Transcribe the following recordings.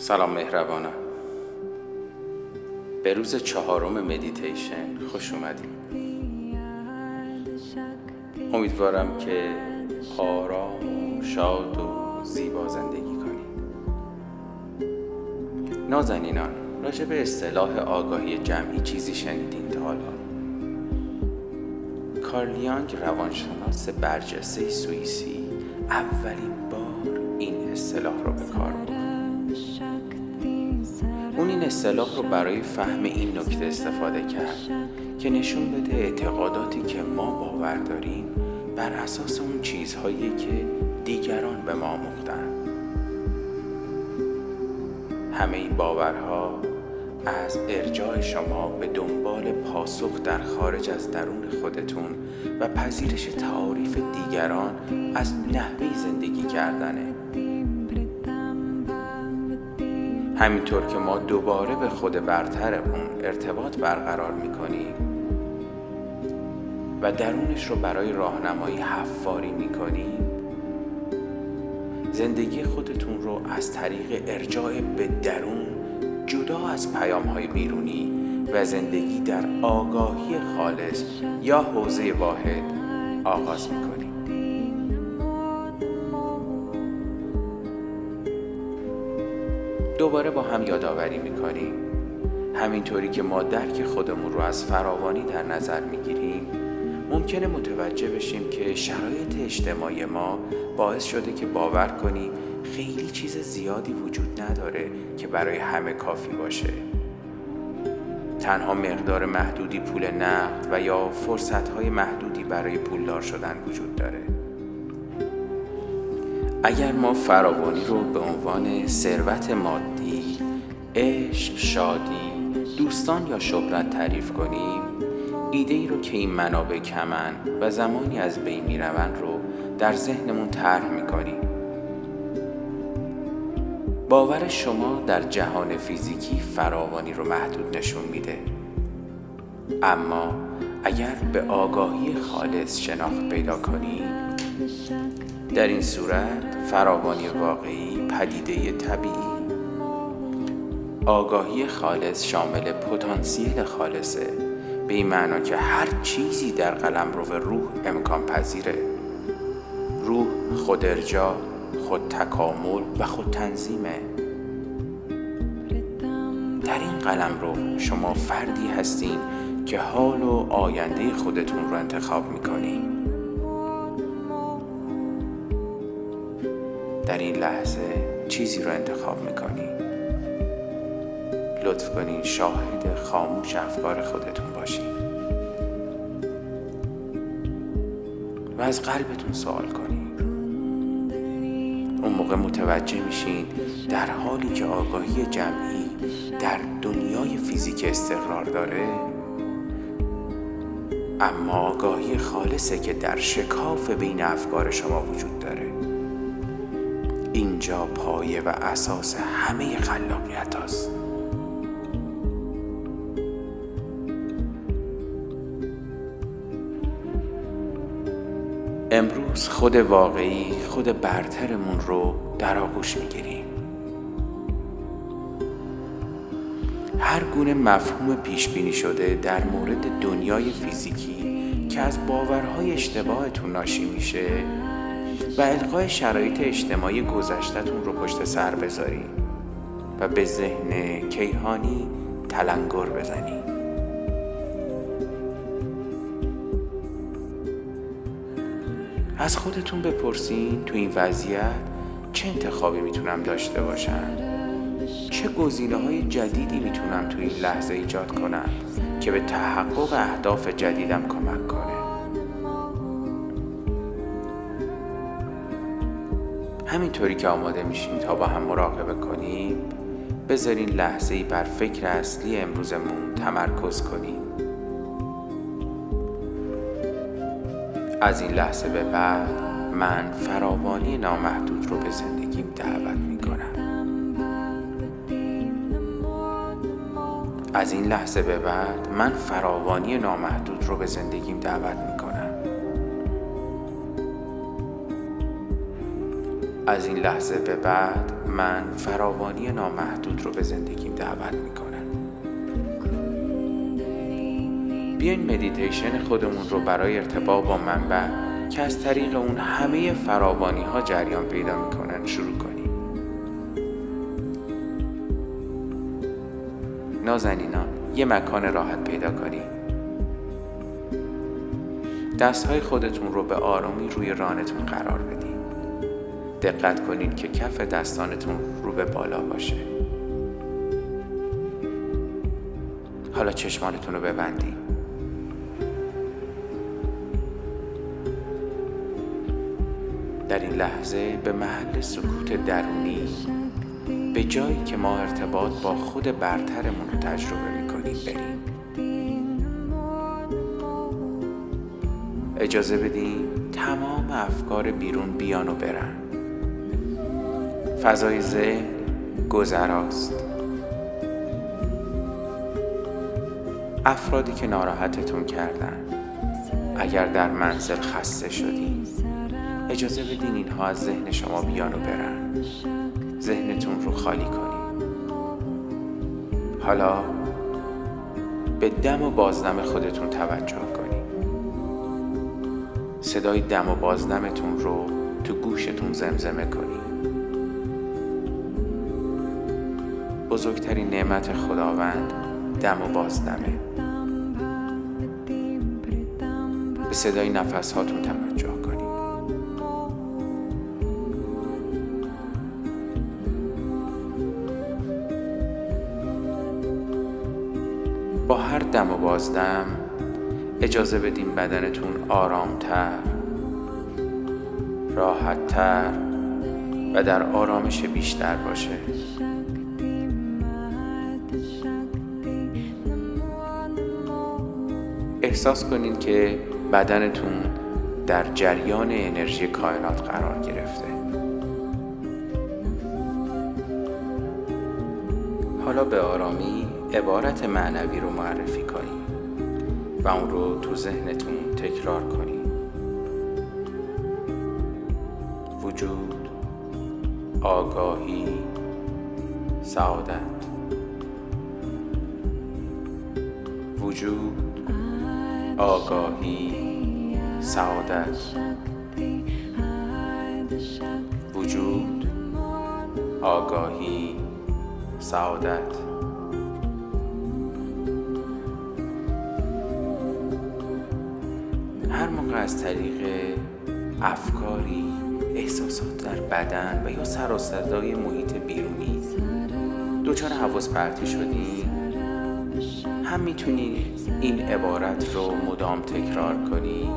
سلام مهربانم. به روز چهارم مدیتیشن خوش اومدیم. امیدوارم که آرام و شاد و زیبا زندگی کنید. نازنینان راجع به اصطلاح آگاهی جمعی چیزی شنیدین تا حالا؟ کارلیانگ روانشناس برجسته سوئیسی اولین بار این اصطلاح رو به کار برد اصطلاح رو برای فهم این نکته استفاده کرد که نشون بده اعتقاداتی که ما باور داریم بر اساس اون چیزهایی که دیگران به ما مختن همه این باورها از ارجاع شما به دنبال پاسخ در خارج از درون خودتون و پذیرش تعاریف دیگران از نحوه زندگی کردنه. همینطور که ما دوباره به خود برترمون ارتباط برقرار می‌کنیم و درونش رو برای راهنمایی حفاری می‌کنیم زندگی خودتون رو از طریق ارجاع به درون جدا از پیام های بیرونی و زندگی در آگاهی خالص یا حوزه واحد آغاز می‌کنیم. دوباره با هم یادآوری می‌کنیم. همینطوری که ما درک خودمون رو از فراوانی در نظر می‌گیریم ممکنه متوجه بشیم که شرایط اجتماعی ما باعث شده که باور کنیم خیلی چیز زیادی وجود نداره که برای همه کافی باشه. تنها مقدار محدودی پول نقد و یا فرصتهای محدودی برای پولدار شدن وجود داره. اگر ما فراوانی رو به عنوان ثروت مادی، عشق، شادی، دوستان یا شهرت تعریف کنیم ایده ای رو که این منابع کمن و زمانی از بین می‌روند رو در ذهنمون طرح می‌کنیم. باور شما در جهان فیزیکی فراوانی رو محدود نشون میده. اما اگر به آگاهی خالص شناخت پیدا کنید در این صورت فراوانی واقعی پدیده طبیعی. آگاهی خالص شامل پتانسیل خالصه. به این معنا که هر چیزی در قلم رو روح امکان پذیره. روح خود ارجا خود تکامل و خود تنظیمه. در این قلم رو شما فردی هستین که حال و آینده خودتون رو انتخاب می‌کنین. در این لحظه چیزی رو انتخاب می‌کنی. لطف کنین شاهد خاموش افکار خودتون باشین و از قلبتون سوال کنین اون موقع متوجه میشین در حالی که آگاهی جمعی در دنیای فیزیک استقرار داره اما آگاهی خالصه که در شکاف بین افکار شما وجود داره. اینجا پایه و اساس همه خلاقیت هست. امروز خود واقعی خود برترمون رو در آغوش می‌گیریم هر گونه مفهوم پیش بینی شده در مورد دنیای فیزیکی که از باورهای اشتباهتون ناشی میشه و القای شرایط اجتماعی گذشتتون رو پشت سر بذارین و به ذهن کیهانی تلنگر بزنی از خودتون بپرسین تو این وضعیت چه انتخابی می‌تونم داشته باشم؟ چه گزینه های جدیدی می‌تونم تو این لحظه ایجاد کنم که به تحقق اهداف جدیدم کمک همینطوری که آماده میشیم تا با هم مراقبه کنیم بذارین لحظه ای بر فکر اصلی امروزمون تمرکز کنیم. از این لحظه به بعد من فراوانی نامحدود رو به زندگیم دعوت می‌کنم. از این لحظه به بعد من فراوانی نامحدود رو به زندگیم دعوت می‌کنم از این لحظه به بعد من فراوانی نامحدود رو به زندگیم دعوت می‌کنم. بیاین مدیتیشن خودمون رو برای ارتباط با منبع که از طریق اون همه فراوانی ها جریان پیدا می‌کنن شروع کنیم. نازنینان یه مکان راحت پیدا کنیم دست های خودتون رو به آرامی روی رانتون قرار بدین. دقت کنین که کف دستانتون رو به بالا باشه. حالا چشمانتون رو ببندین. در این لحظه به محل سکوت درونی به جایی که ما ارتباط با خود برترمون رو تجربه می‌کنیم بریم. اجازه بدیم تمام افکار بیرون بیان و برن. فضای ذهن گذراست. افرادی که ناراحتتون کردن اگر در منزل خسته شدین اجازه بدین اینها از ذهن شما بیان و برن. ذهنتون رو خالی کنید حالا به دم و بازدم خودتون توجه کنید صدای دم و بازدمتون رو تو گوشتون زمزمه کنید بزرگترین نعمت خداوند دم و بازدمه به صدای نفس هاتون توجه کنید. با هر دم و بازدم اجازه بدین بدنتون آرامتر راحتتر و در آرامش بیشتر باشه. احساس کنید که بدنتون در جریان انرژی کائنات قرار گرفته. حالا به آرامی عبارت معنوی رو معرفی کنید و اون رو تو ذهنتون تکرار کنید وجود آگاهی سعادت. وجود آگاهی سعادت. وجود آگاهی سعادت. هر موقع از طریق افکاری احساسات در بدن و یا سر و صدای محیط بیرونی دچار حواس پرتی شدی هم می‌تونی این عبارت رو مدام تکرار کنی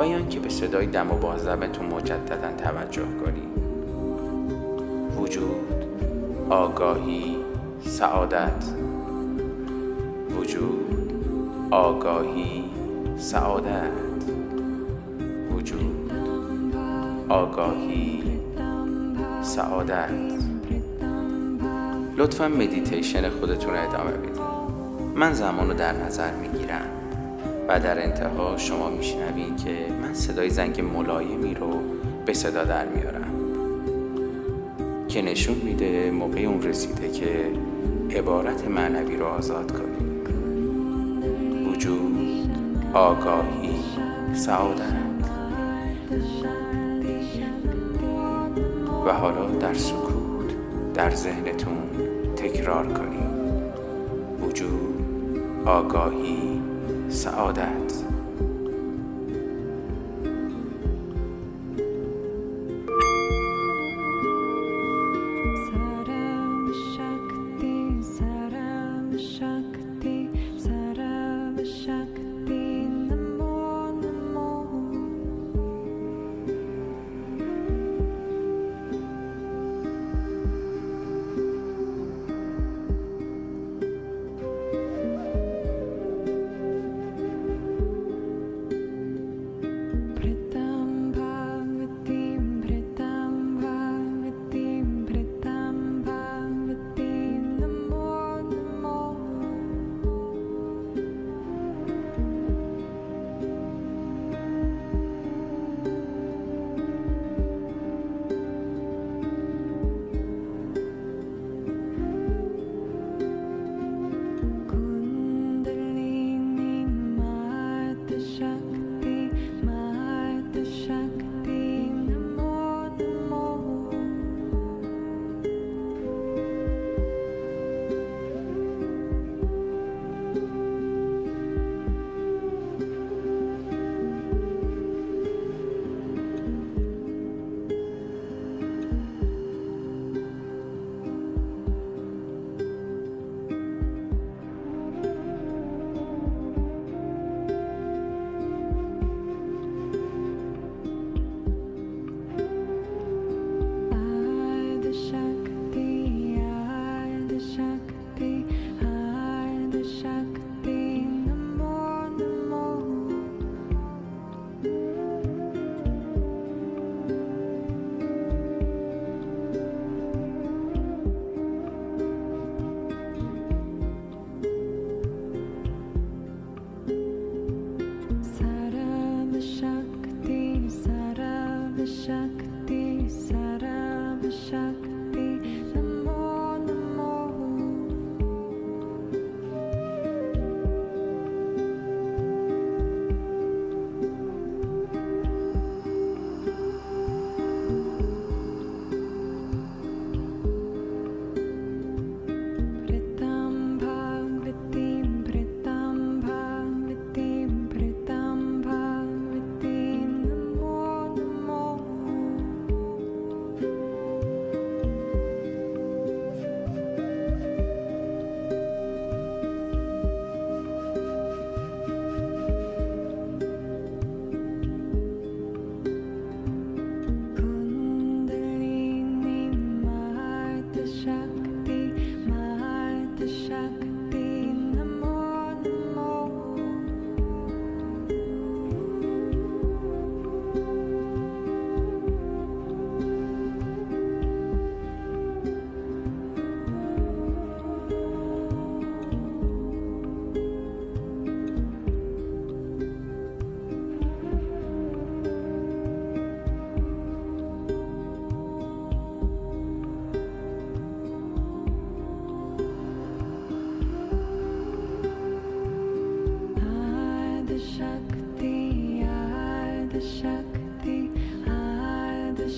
و یا اینکه به صدای دم و بازدمتون مجددا توجه کنی. وجود آگاهی سعادت. وجود آگاهی سعادت. وجود آگاهی سعادت. لطفا مدیتیشن خودتون رو ادامه بدید. من زمان رو در نظر می‌گیرم و در انتها شما میشنوید که من صدای زنگ ملایمی رو به صدا در میارم که نشون میده موقع اون رسیده که عبارت معنوی رو آزاد کنیم. وجود آگاهی سعادت و حالا در سکوت در ذهنتون تکرار کنید آگاهی سعادت.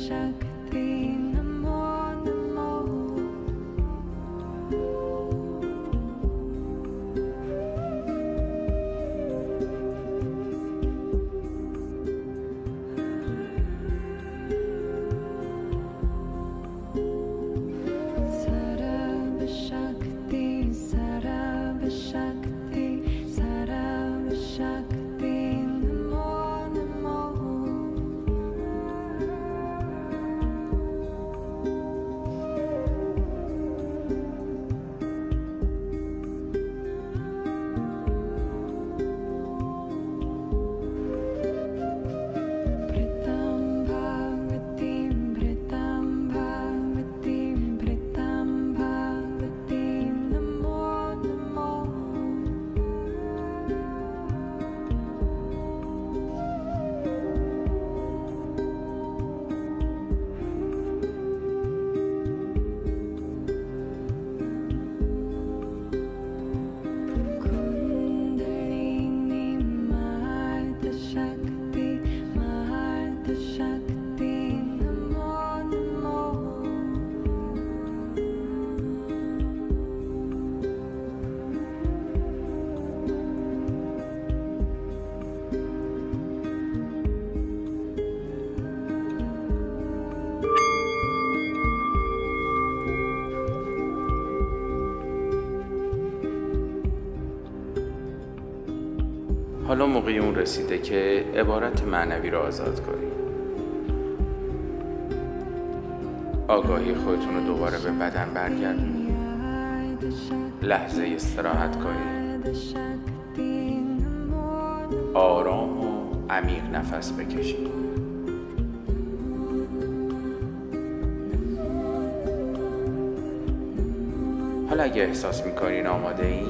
shock. حالا موقعی اون رسیده که عبارت معنوی رو آزاد کنی. آگاهی خودتون رو دوباره به بدن برگردونی. لحظه استراحت کنی. آرام و عمیق نفس بکشید حالا اگه احساس می‌کنین آماده این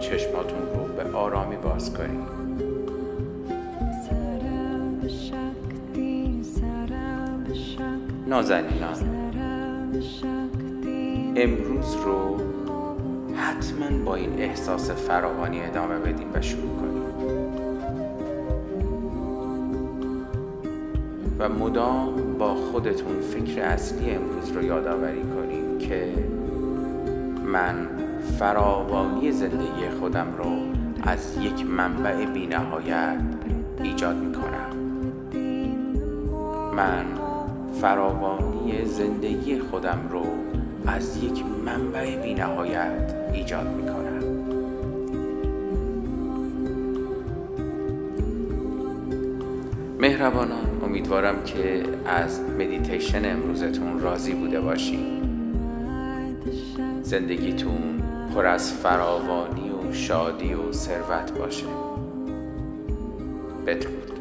چشماتون رو به آرامی باز کنید نازنینان. امروز رو حتما با این احساس فراوانی ادامه بدیم و شروع کنیم. و مدام با خودتون فکر اصلی امروز رو یادآوری کنیم که من فراوانی زندگی خودم رو از یک منبع بینهایت ایجاد می کنم من فراوانی زندگی خودم رو از یک منبع بینهایت ایجاد می کنم مهربانان امیدوارم که از مدیتیشن امروزتون راضی بوده باشین. زندگیتون پر از فراوانی و شادی و ثروت باشه. بدرود.